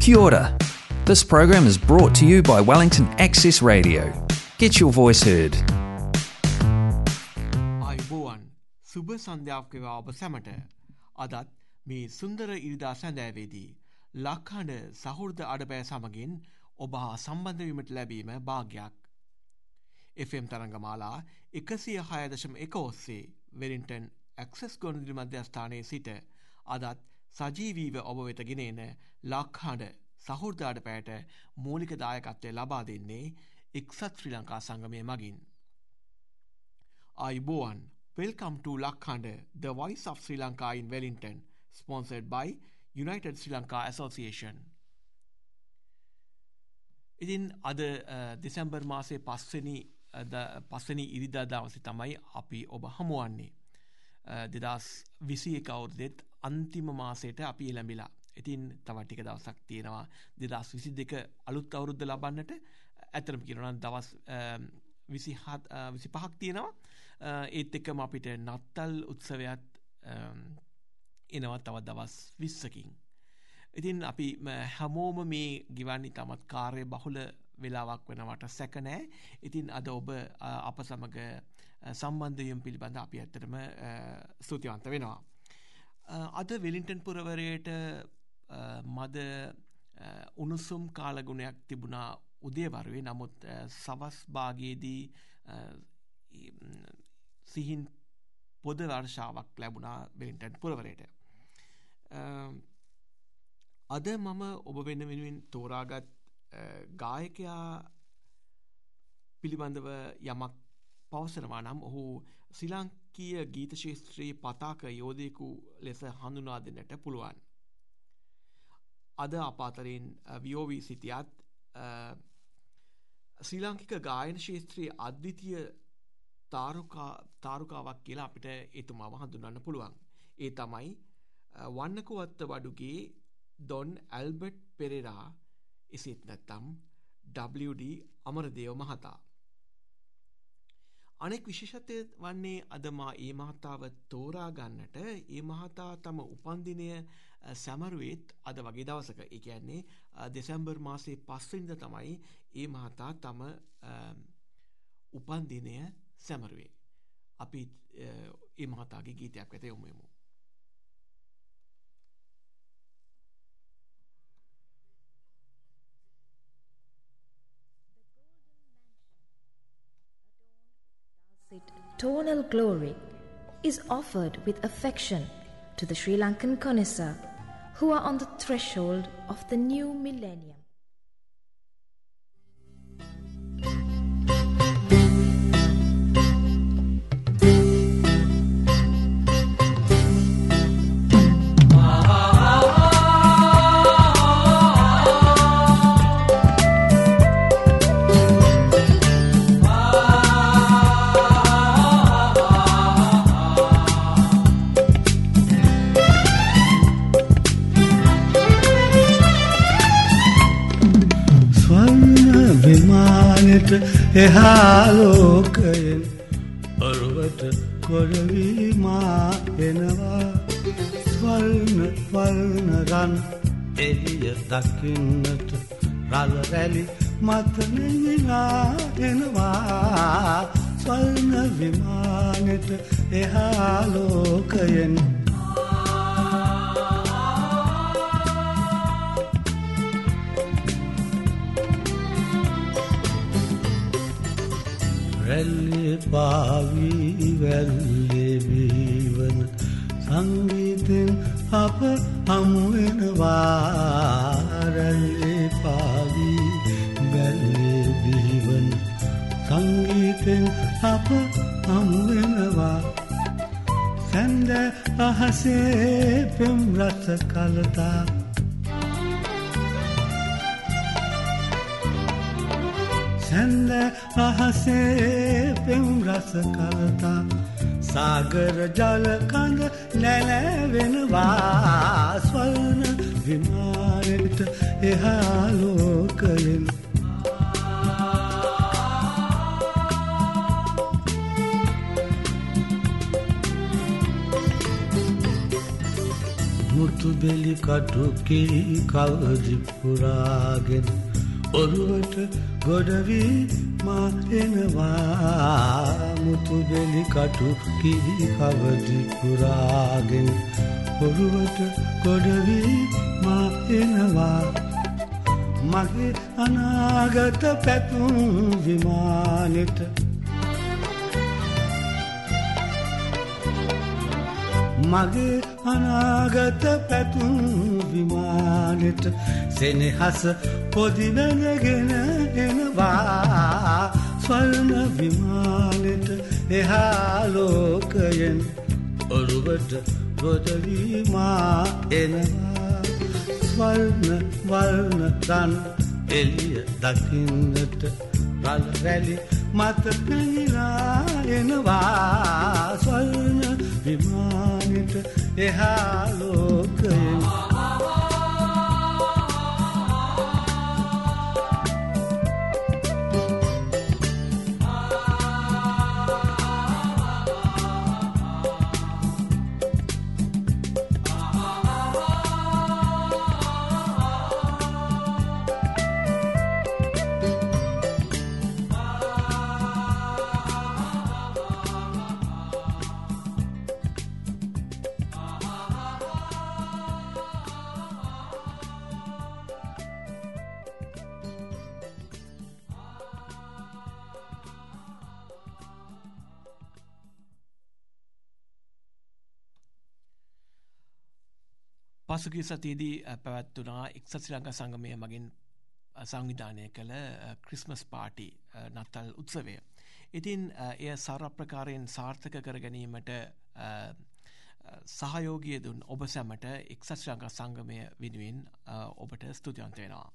Kia ora. This program is brought to you by Wellington Access Radio. Get your voice heard. අයිබෝවන් සුභ සන්ධ්‍යාවකවා ඔබ සැමට අදත් මේ සුන්දර ඉරිදා සැඳෑවේදී ලක්හඬ සහෘද අඩබෑ සමගින් ඔබ හා සම්බන්ධවීමට ලැබීම භාග්‍යයක්. FM තරංගමාලා එකසිය හයදශම එක ඔස්සේ වෙරින්ටන් ඇක්සස් ගොනුදිරි මධ්‍යස්ථානයේ සිට අදත් සජීවීව ඔබ වෙත ගෙනන ලක්හඬ සහෘදාඩ පෑට මූලික දායකත්වය ලබා දෙන්නේ එක්සත් ශ්‍රී ලංකා සංගමය මගින්. අයිබෝවන් Welcome to Lakhanda, the voice of Sri Lanka in Wellington, sponsored by United Sri Lanka Association. ඉතින් අද දෙසැම්බර් මාසේ පස්වනි පස්සනි ඉරිදා දවසි තමයි අපි ඔබ හමුවන්නේ. දෙදස් විසි එක අවුරුදෙත් අන්තිම මාසයට අපි එළඹිලා. ඉතින් තවටික දවසක් තියෙනවා දෙදස් විසි දෙක අලුත් අවුරුද්ධ ලබන්නට ඇතරම කියරන දවස් විසි විසි පහක් තියෙනවා ඒත් එක්කම අපිට නත්තල් උත්සවයක් එනවත් තවත් දවස් විස්සකින්. ඉතින් අපි හැමෝම මේ ගිවන්නේ තමත් කාර්ය බහුල වෙලාවක් වෙනවට සැකනෑ ඉතින් අද ඔබ අප සමඟ සම්බන්ධයම් පිළිබඳ අපි ඇත්තරම ස්තුතිවන්ත වෙනවා. අද වෙලින්ටන් පුරවරයට මද උණුසුම් කාලගුණයක් තිබුණා උදේවරුවේ නමුත් සවස් භාගයේදී සිහින් පොද වර්ෂාවක් ලැබුණා වෙලින්ටන් පුරවරයට. අද මම ඔබ වෙන වෙනුවෙන් තෝරාගත් ගායකයා පිළිබඳව යමක් පවසනවා නම් ඔහු සිලංකීය ගීත ශේත්‍රයේ පතාක යෝධයකු ලෙස හඳුනා දෙන්නට පුළුවන්. අද අපාතරින් වියෝවී සිටියත් ශ්‍රී ලාංකික ගායන ශේත්‍රයේ අද්විතිය තාරුකාවක් කියලා අපිට එතුමාව හඳුනන්න පුළුවන්. ඒ තමයි වන්නකුවත්ත වඩුගේ ඩොන් ඇල්බට් පෙරෙරා එසේත් නැත්තම් WD අමරදේව මහතා. අනෙක් විශේෂත්වය වන්නේ අදමා ඒ මහතාව තෝරා ගන්නට ඒ මහතා තම උපන්දිනය සැමරුවේත් අද වගේ දවසක ඒ කියන්නේ දෙසැම්බර් මාසේ පස්සින්ද තමයි ඒ මහතා තම උපන්දිනය සැමරුවේ. අපි ඒ මහතාගේ ගීතයක් වෙත යොමුයමු. Tonal glory is offered with affection to the Sri Lankan connoisseur who are on the threshold of the new millennium. එහාලෝකයෙන් ඔරුවට කොරවීමා එනවා. ස්වල්න වල්නරන් එලිය දකින්නට රල රැලි මතනවිලා එනවා. ස්වල්න විමානට එහාලෝකයෙන් රැල්ලේ පාවී වැල්ලෙවීවන සංගීතෙන් අප හමුවෙනවා රැල්ලේ පාවී වැල්ලෙබීවන සංගීතෙන් අප හමුවෙනවා සැන්ද අහසේ පෙම් රස කලතා සැන්ද අහසේ පෙම් රස කලතා. සාගර ජලකඳ නැලැවෙනවා ස්වල්න විමානට එහාලෝකයෙන් මුතු බෙලි කටුකී කවදිපුරාගෙන ඔරුවට ගොඩවී මා එනවා. මුතු බෙලි කටු කිහි කවදිපුරාගෙන ඔරුවට ගොඩවී මා එනවා. මගේ අනාගත පැතුම් විමානෙට මගේ අනාගත පැතුම් විමානෙට සෙනෙහස පොදිනගෙන එනවා. ස්වර්ණ විමානෙට එහාලෝකයෙන් ඔළුවට ගොඩවීමා එනවා. ස්වර්ණ වර්ණ රන් එලිය දකින්නට රල් රැලි මත පැනිලා එනවා. ස්වර්ණ විමානට එහාලෝකයෙන් පසුගිය සතියේදී පැවැත්වනා එක්සත් ශ්‍රී ලංකා සංගමය මගින් සංවිධානය කළ ක්‍රිස්මස් පාටි නත්තල් උත්සවය. ඉතින් එය සරප්‍රකාරයෙන් සාර්ථක කර ගැනීමට සහයෝගිය දුන් ඔබ සැමට එක්සත් ශ්‍රී ලංකා සංගමය වෙනුවෙන් ඔබට ස්තුතිවන්ත වෙනවා.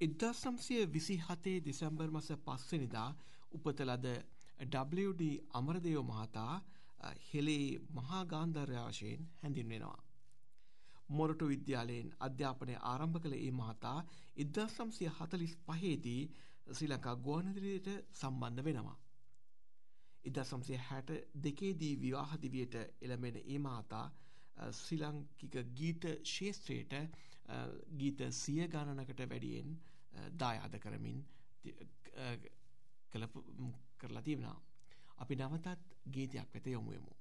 එදදා සම්සය විසි හතේ දෙසැම්බර් මස පස්සනිදා උපතලද WD අමරදයෝ මහතා හෙළේ මහා ගාන්ධර්යාවශයෙන් හැඳින්වෙනවා. මොරටු විද්‍යාලයෙන් අධ්‍යාපනය ආරම්භ කළ ඒ මහතා ඉදසම්සිය හතලිස් පහේදී ශ්‍රී ලංකා ගුවනදිරයට සම්බන්ධ වෙනවා. ඉදසම්සය හැට දෙකේදී විවාහදිවියට එළමෙන ඒ මහතා ශ්‍රීලංකික ගීත ශේෂත්‍රයට ගීත සිය ගණනකට වැඩියෙන් දායාද කරමින් කළ කරලා තිබෙනවා. අපි නවතත් ගීතයක් වෙත යොමුයමු.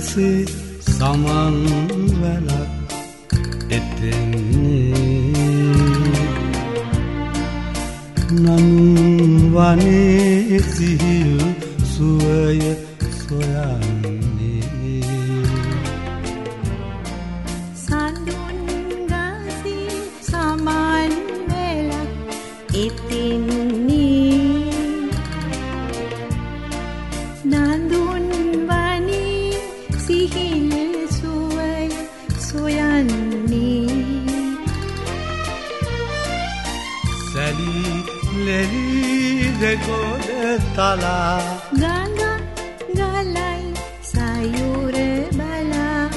ගසේ සමන් වැලක් එතෙන්නේ. නන් වනේ සිහිල් සුවය සොයන්නේ. සඳුන් ගසී සමන් වෙලක් එතින්නේ ලෙලී දෙගොඩ තලා. ගඟ ගලයි සයුර බලා.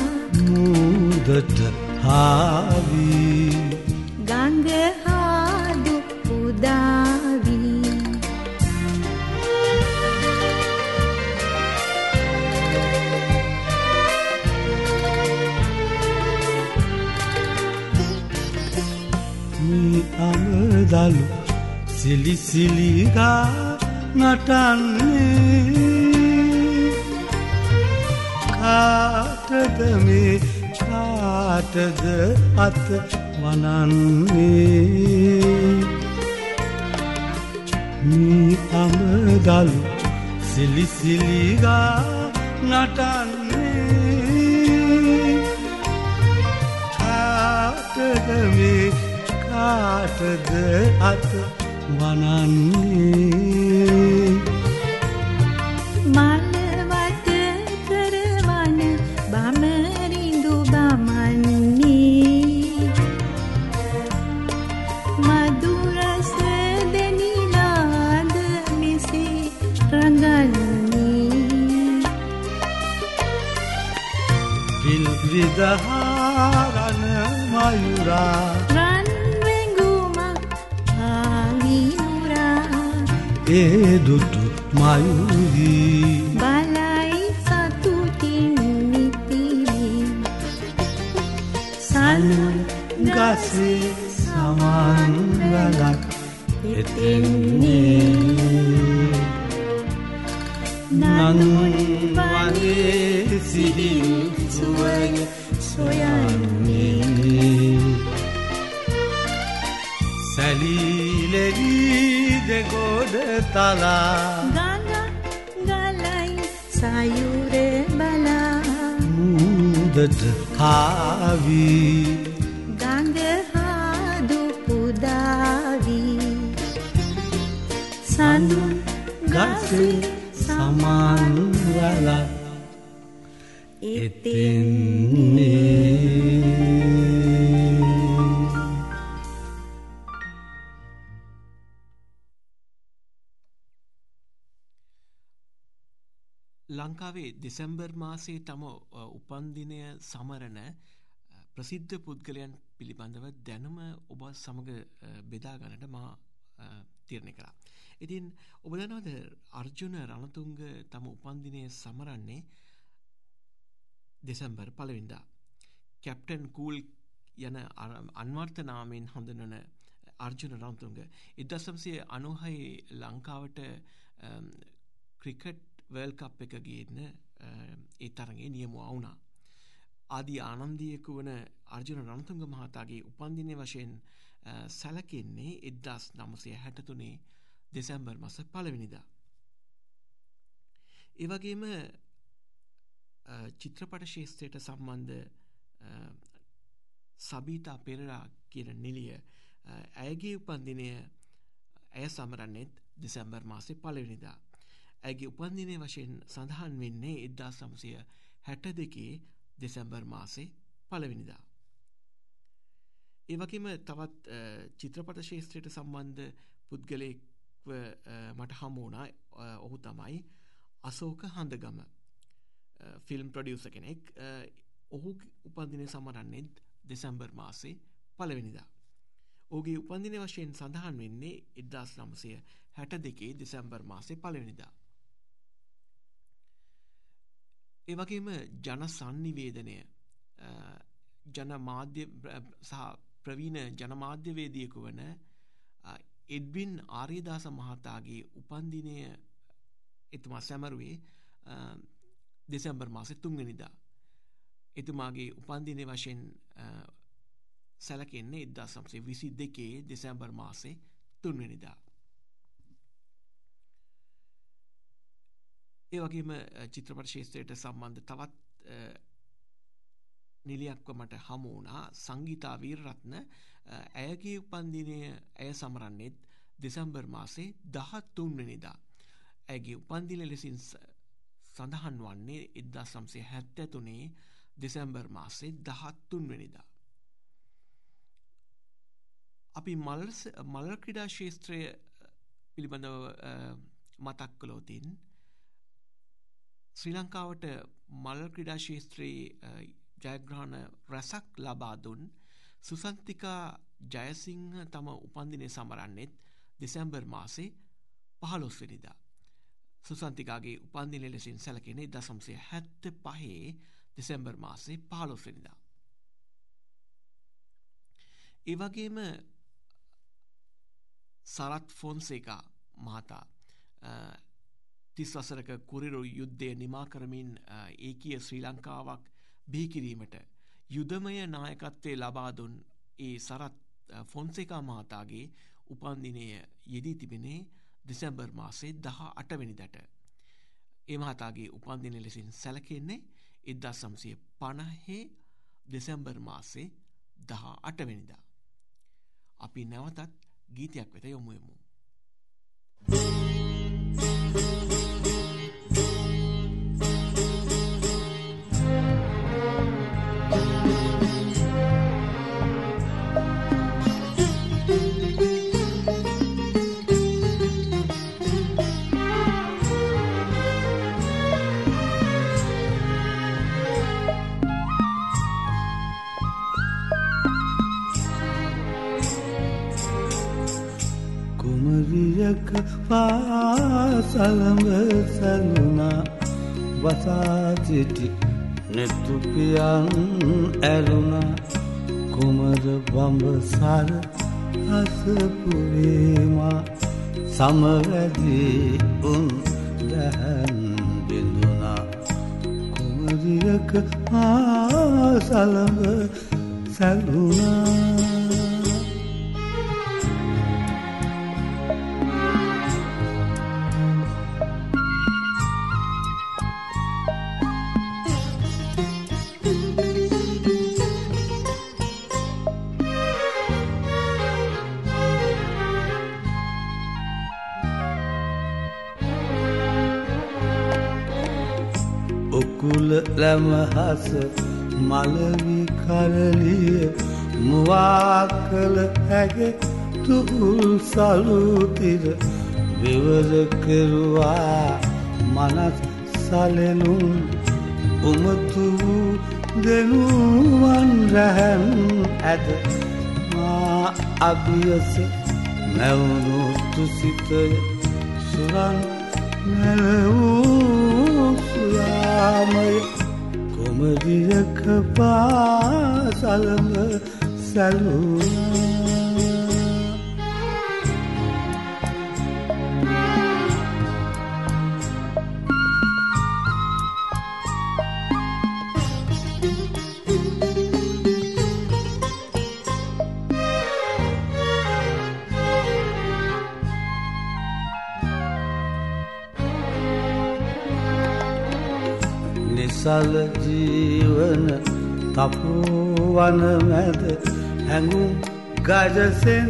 මුදට හාවී ගඟ හාදු උදාවී. මී අමදලු සිලිසිලිගා නටන්නේ. කාටද මේ කාටද අත වනන්නේ? මී අමදලු සිලිසිලිගා නටන්නේ. කාටද මේ කාටද අත වනන්නේ මල්වත කරවන බමරිඳු බමන්නේ මදුරස දෙනිලාද මෙසේ රඟන්නේ පිල් විදහාරන මයුරා ඒ දුටු මයුරී බලයි සතුටින් නිතිවී සනුන් ගසේ සමන්වලක් එතෙන්නේ. නනුන් දෙගොඩ තලා ගඟ ගලයි සයුර බලා මුදට කාවී ගඟ හාදු පුදාවී සනු ගසේ සමන්වලක් එතෙන්නේ ලංකාවේ දෙසැම්බර් මාසේ තම අ, උපන්දිනය සමරණ අ, ප්‍රසිද්ධ පුද්ගලයන් පිළිබඳව දැනුම ඔබ සමඟ අ, බෙදාගනට මා අ, තීරණය කරා. ඉතින් ඔබ දනවද අර්ජුන රණතුංග තම උපන්දිනය සමරන්නේ දෙසැම්බර් පලවින්දා. කැප්ටන් කූල් යන අර- අන්වර්ථ නාමයෙන් හඳුනන අර්ජුන රන්තුන්ග ඉදසම්සේ අනුහයි ලංකාවට අම්, ක්‍රිකට් වර්ල් කප් එක ගේන්න ඒ තරගේ නියමුව වුණා. ආදී ආනන්දියකු වන අර්ජුන රණතුංග මහතාගේ උපන්දිනය වශයෙන් අ, සැලකෙන්නේ එද්දස් නමසය හැටතුනේ දෙසැම්බර් මස පලවිනිදා. ඒවගේම අ, චිත්‍රපට ශේෂත්‍රයට සම්බන්ධ අ, සබීතා පෙරරා කියන නිලිය අ, ඇයගේ උපන්දිනය ඇය සමරන්නෙත් දෙසැම්බර් මාසේ පලවිනිදා. ඇගේ උපන්දිනය වශයෙන් සඳහන් වෙන්නේ එද්දා සමසය හැට දෙකේ දෙසැම්බර් මාසේ පලවිනිදා. ඒවගේම තවත් අ, චිත්‍රපට ශේෂත්‍රයට සම්බන්ධ පුද්ගලයෙක්ව අ, මට හමුවනා ඔහු තමයි අසෝක හඳගම ෆිල්ම් ප්‍රඩියස කෙනෙක් අ, ඔහු උපන්දිනය සමරන්නෙත් දෙසැම්බර් මාසේ පලවෙනිදා. ඕගේ උපන්දින වශයෙන් සඳහන් වෙන්නේ එදදාස් නමසය හැට දෙකේ දෙසැම්බර් මාසේ පලවෙනිදා. ඒවගේම ජන සන්නිවේදනය අ, ජනමාධ්‍ය ප්‍ර- සහ ප්‍රවීණ ජනමාධ්‍යවේදියකු වන අ, එඩ්වින් ආර්යදාස මහතාගේ උපන්දිනය එතුමා සැමරුවේ අ, දෙසැම්බර් මාසෙ තුන්ගනිදා. එතුමාගේ උපන්දිනය වශයෙන් අ, සැලකෙන්නේ එදදා සම්සේ විසි දෙකේ දෙසැම්බර් මාසේ තුන්වනිදා. ඒ වගේම අ, චිත්‍රපට ශේෂත්‍රයට සම්බන්ධ තවත් අ, නිලියක්ව මට හමුවනා සංගීතා වීරරත්න අ, ඇයගේ උපන්දිනය ඇය සමරන්නෙත් දෙසැම්බර් මාසේ දහත් තුන්වනිදා. ඇගේ උපන්දින ලෙසින් ස- සඳහන් වන්නේ එද්දා සම්සේ හැත්ත තුනේ දෙසැම්බර් මාසේ දහත් තුන්වනිදා. අපි මල් මල් ක්‍රඩා ශේත්‍රය පිළිබඳව අ, මතක් කළෝතින් ශ්‍රී ලංකාවට මල් ක්‍රඩා ශේත්‍රයේ ජයග්‍රහණ රැසක් ලබාදුන් සුසන්තිකා ජයසිංහ තම උපන්දිනය සමරන්නෙත් දෙසැම්බර් මාසේ පහලොස්වනිදා. සුසන්තිකාගේ උපන්දින ලෙසින් සැලකෙනේ දසම්සේ හැත්ත පහේ දෙසැම්බර් මාසේ පහලොස්වනිදා. ඒවගේම සරත් ෆොන්සේකා මහතා තිස් වසරක කුරිරු යුද්ධය නිමා කරමින් අ, ඒකිය ශ්‍රී ලංකාවක් බිහිකිරීමට යුදමය නායකත්වය ලබාදුන් ඒ සරත් අ, ෆොන්සේකා මහතාගේ උපන්දිනය යෙදී තිබෙනේ දෙසැම්බර් මාසේ දහ අටවැනිදට. ඒ මහතාගේ උපන්දින ලෙසින් සැලකෙන්නේ එදදා සම්සය පණහේ දෙසැම්බර් මාසේ දහ අටවැනිදා. අපි නැවතත් ගීතයක් වෙත යොමුයමු. සළඹ සැලුනා. වසාසිටි නෙතුපියන් ඇරුණා. කුමර බඹසර අසපුරේමා. සමවැදී උන් දැහැන් බිඳුනා කුමරියක ආ සළඹ සැලුනා ලැමහස මලවි කරලිය මුවා කළ හැගේ තුහුල් සලුතිර විවර කෙරුවා මනස් සලෙනුම් උමතු දෙනුවන් රැහැන් ඇද මා අභියස නැවුණු තුසිතය සුරන් නැලවූ සුයාමය කොමදියක පාසලම සැලුනා. සල ජීවන තපුවන මැද හැඟුම් ගජසෙන්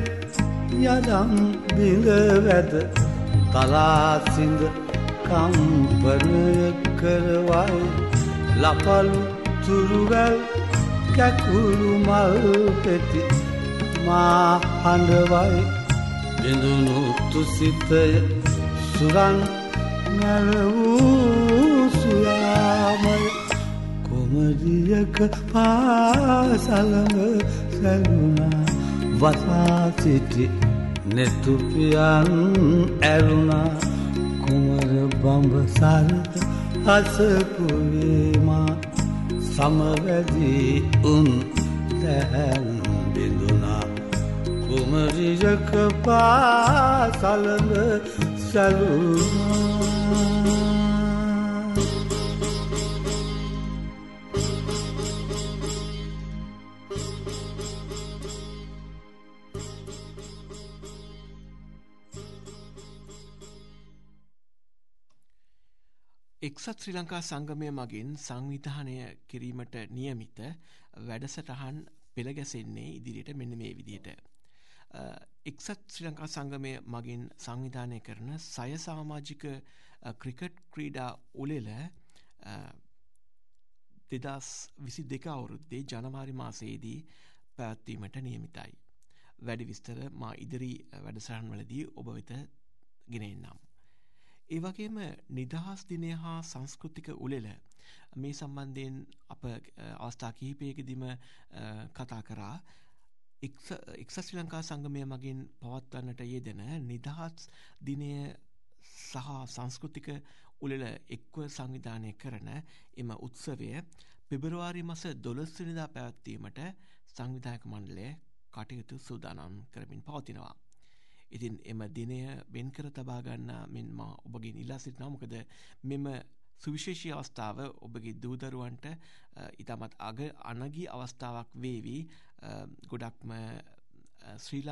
යදම් බිඳ වැද තලාසිඳ කම්පනය කරවයි. ලපලු තුරුවැල් කැකුළු මල් පෙති මා හඬවයි. බිඳුණු තුසිතය සුරන් නැලවූ කොමදියක පාසලඟ සැලුණා වසා සිටි නෙතුපියන් ඇරුණා. කුමර බඹ සරද අසපුවේමා සමවැදී උන් තැහැන් බිඳුනා කුමරිජක පාසලඟ සැලුණා. එක්සත් ශ්‍රී ලංකා සංගමය මගින් සංවිධානය කිරීමට නියමිත වැඩසටහන් පෙළගැසෙන්නේ ඉදිරියට මෙන්න මේ විදියට. එක්සත් ශ්‍රී ලංකා සංගමය මගින් සංවිධානය කරන සය සාමාජික ක්‍රිකට් ක්‍රීඩා උලෙල දෙදස් විසි දෙක අවුරුද්දේ ජනවාරි මාසයේදී පැවැත්වීමට නියමිතයි. වැඩි විස්තර මා ඉදිරි වැඩසරන් වලදී ඔබ වෙත ගෙනෙන්නම්. ඒ වගේම නිදහස් දිනය හා සංස්කෘතික උලෙල මේ සම්බන්ධයෙන් අප අවස්ථා කිහිපයකදිම කතා කරා එක්ස ශ්‍රී ලංකා සංගමය මගින් පවත්වන්නට යෙදෙන නිදහස් දිනය සහ සංස්කෘතික උලෙල එක්ව සංවිධානය කරන එම උත්සවය පෙබරවාරි මස දොළස්වනිදා පැවැත්වීමට සංවිධායක මණ්ඩලය කටයුතු සූදානම් කරමින් පවතිනවා. ඉතින් එම දිනය වෙන්කර තබාගන්න මෙන්ම ඔබගේ නිලා සිටිනා මොකද මෙම සුවිශේෂී අවස්ථාව ඔබගේ දූදරුවන්ට ඉතාමත් අග අනගී අවස්ථාවක් වේවී ගොඩක්ම ශ්‍රී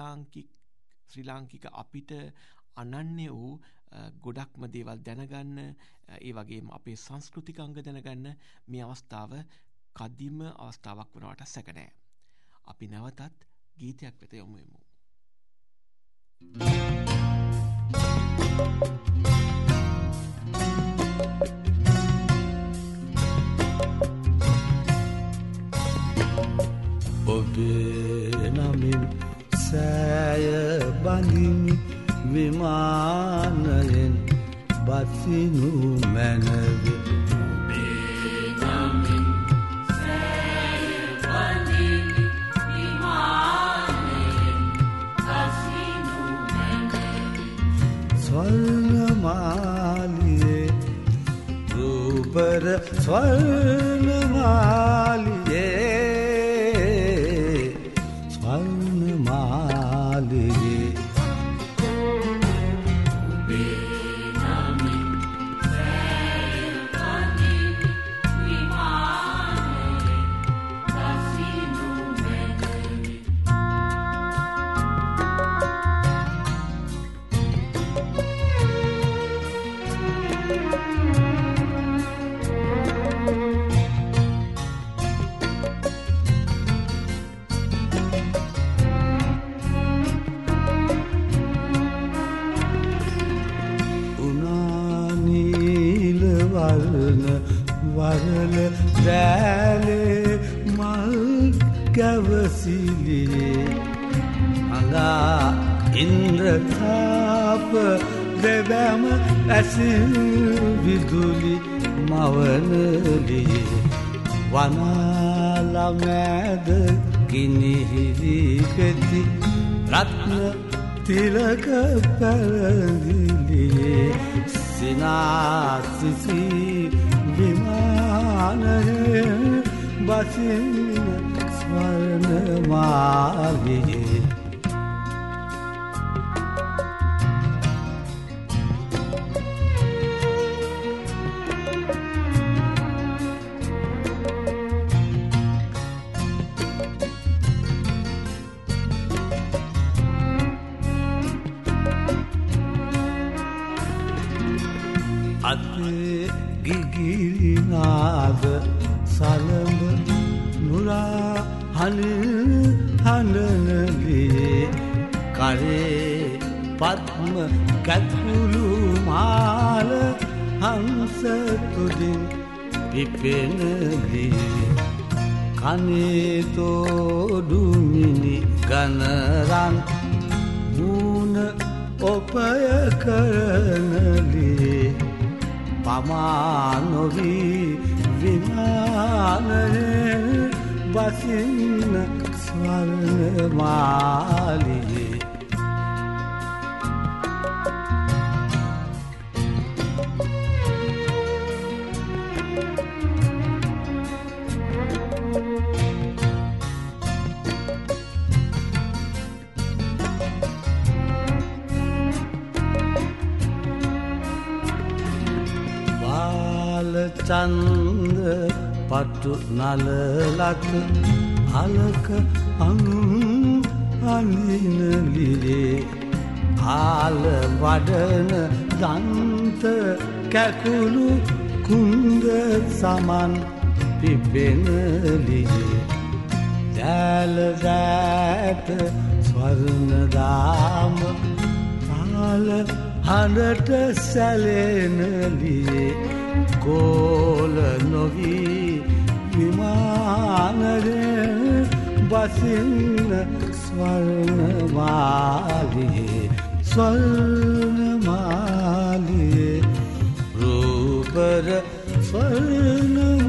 ලාංකික අපිට අනන්‍ය වූ ගොඩක්ම දේවල් දැනගන්න ඒ වගේම අපේ සංස්කෘතිකංග දැනගන්න මේ අවස්ථාව කදිම අවස්ථාවක් වනවට සැකනෑ. අපි නැවතත් ගීතයක් වෙත යොමුයමු. ඔබේ නමින් සෑය බඳිමි විමානයෙන් බසිනු මැනවේ. රූපර සිනාසිසි විමානය බසින ස්වර්ණමාලියේ අතේ කනේතෝඩුමිනි ගනරන් මූන ඔපය කරනලියේ පමානොවී විමානය බසින්න ස්වර්ණමාලියේ බාලචන්ද පටු නලලත අලක අනුම් අනිනලියේ ආල වඩන දන්ත කැකුළු කුන්ද සමන් පිපෙනලියේ දෑලදෑට ස්වර්ණදාම තාල හඬට සැලෙනලියේ කෝල නොවී විමානරය බසින්න ස්වර්ණමාලියේ ස්වර්ණමාලියේ රූපර ස්වර්ණමාලියේ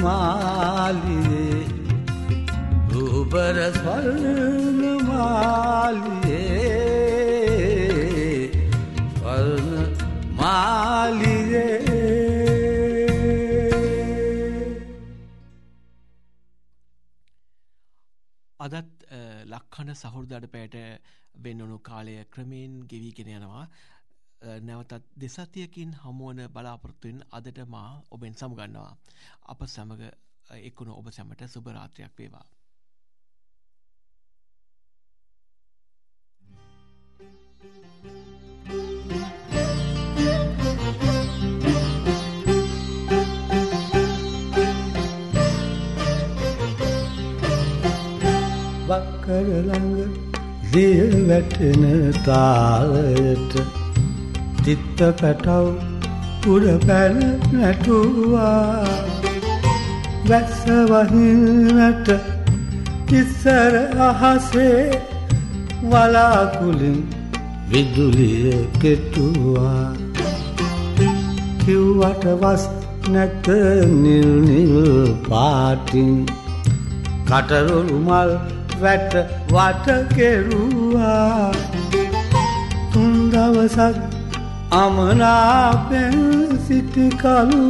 ස්වර්ණමාලියේ රූපර ස්වර්ණමාලියේ. ස්වර්ණමාලියේ අදත් අ, ලක්හන සහෘදඩ පෑට වෙන්නනු කාලය ක්‍රමයෙන් ගෙවීගෙන යනවා. අ, නැවතත් දෙසතියකින් හමුවන බලාපොරොත්තුවෙන් අදට මා ඔබෙන් සමුගන්නවා. අප සමග අ, එක්කුණු ඔබ සැමට සුභරාත්‍රයක් වේවා. වක්කර ළඟ දිය වැටෙන තාලයට තිත්ත පැටව් උඩ පැන නැටුවා. වැස්ස වහින්නට ඉස්සර අහසේ වලාකුලින් විදුලිය කෙටුවා. කිව්වට වස් නැත නිල් නිල් පාටින් කටරුළු මල් වැට වට කෙරුවා. තුන් දවසක් අමනාපෙන් සිටි කලු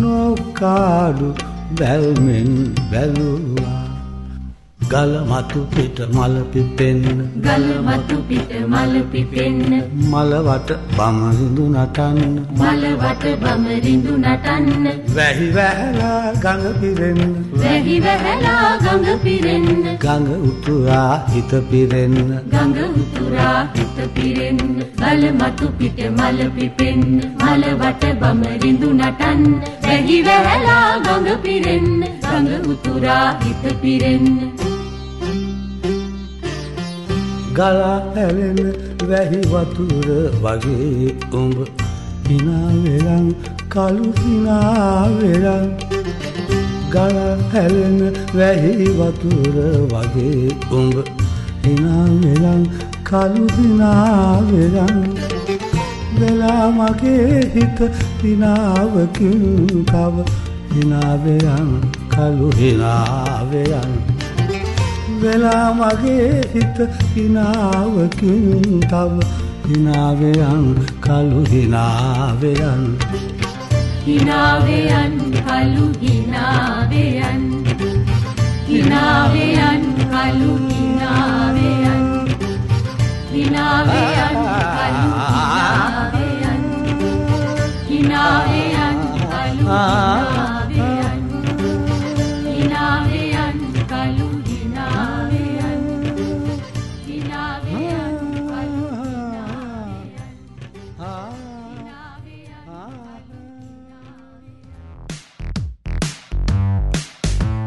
නොකාඩු බැල්මෙන් බැලුවා. ගල මතු පිට මල පිපෙන්න. ගල මතු පිට මල පිපෙන්න. මලවට බමරිඳු නටන්න. මලවට බමරිඳු නටන්න. වැහි වැහැලා ගඟ පිරෙන්න. වැහි වැහැලා ගඟ පිරෙන්න. ගඟ උතුරා හිත පිරෙන්න. ගඟ උතුරා හිත පිරෙන්න. ගල මතු පිට මල පිපෙන්න. මලවට බමරිඳු නටන්න. වැහි වැහැලා ගඟ පිරෙන්න. ගඟ උතුරා හිත පිරෙන්න ගලා හැලෙන වැහි වතුර වගේ උඹ හිනාවෙලං කළු හිනාවෙලං ගලා හැලෙන වැහි වතුර වගේ උඹ හිනාවෙලං කළු හිනාවෙලං වෙලා මගේ හිත හිනාවකින් කව හිනාවෙලං කළු හිනාවෙලං වෙලා මගේ හිත හිනාවකින් තව හිනාවයන් කළු හිනාවයන් හිනාවයන් කලු හිනාවයන් හිනාවයන් කලු හිනාවයන් හිනාවයන් කලු හිනාවයන් හිනාවයන් කලු හිනාවයන්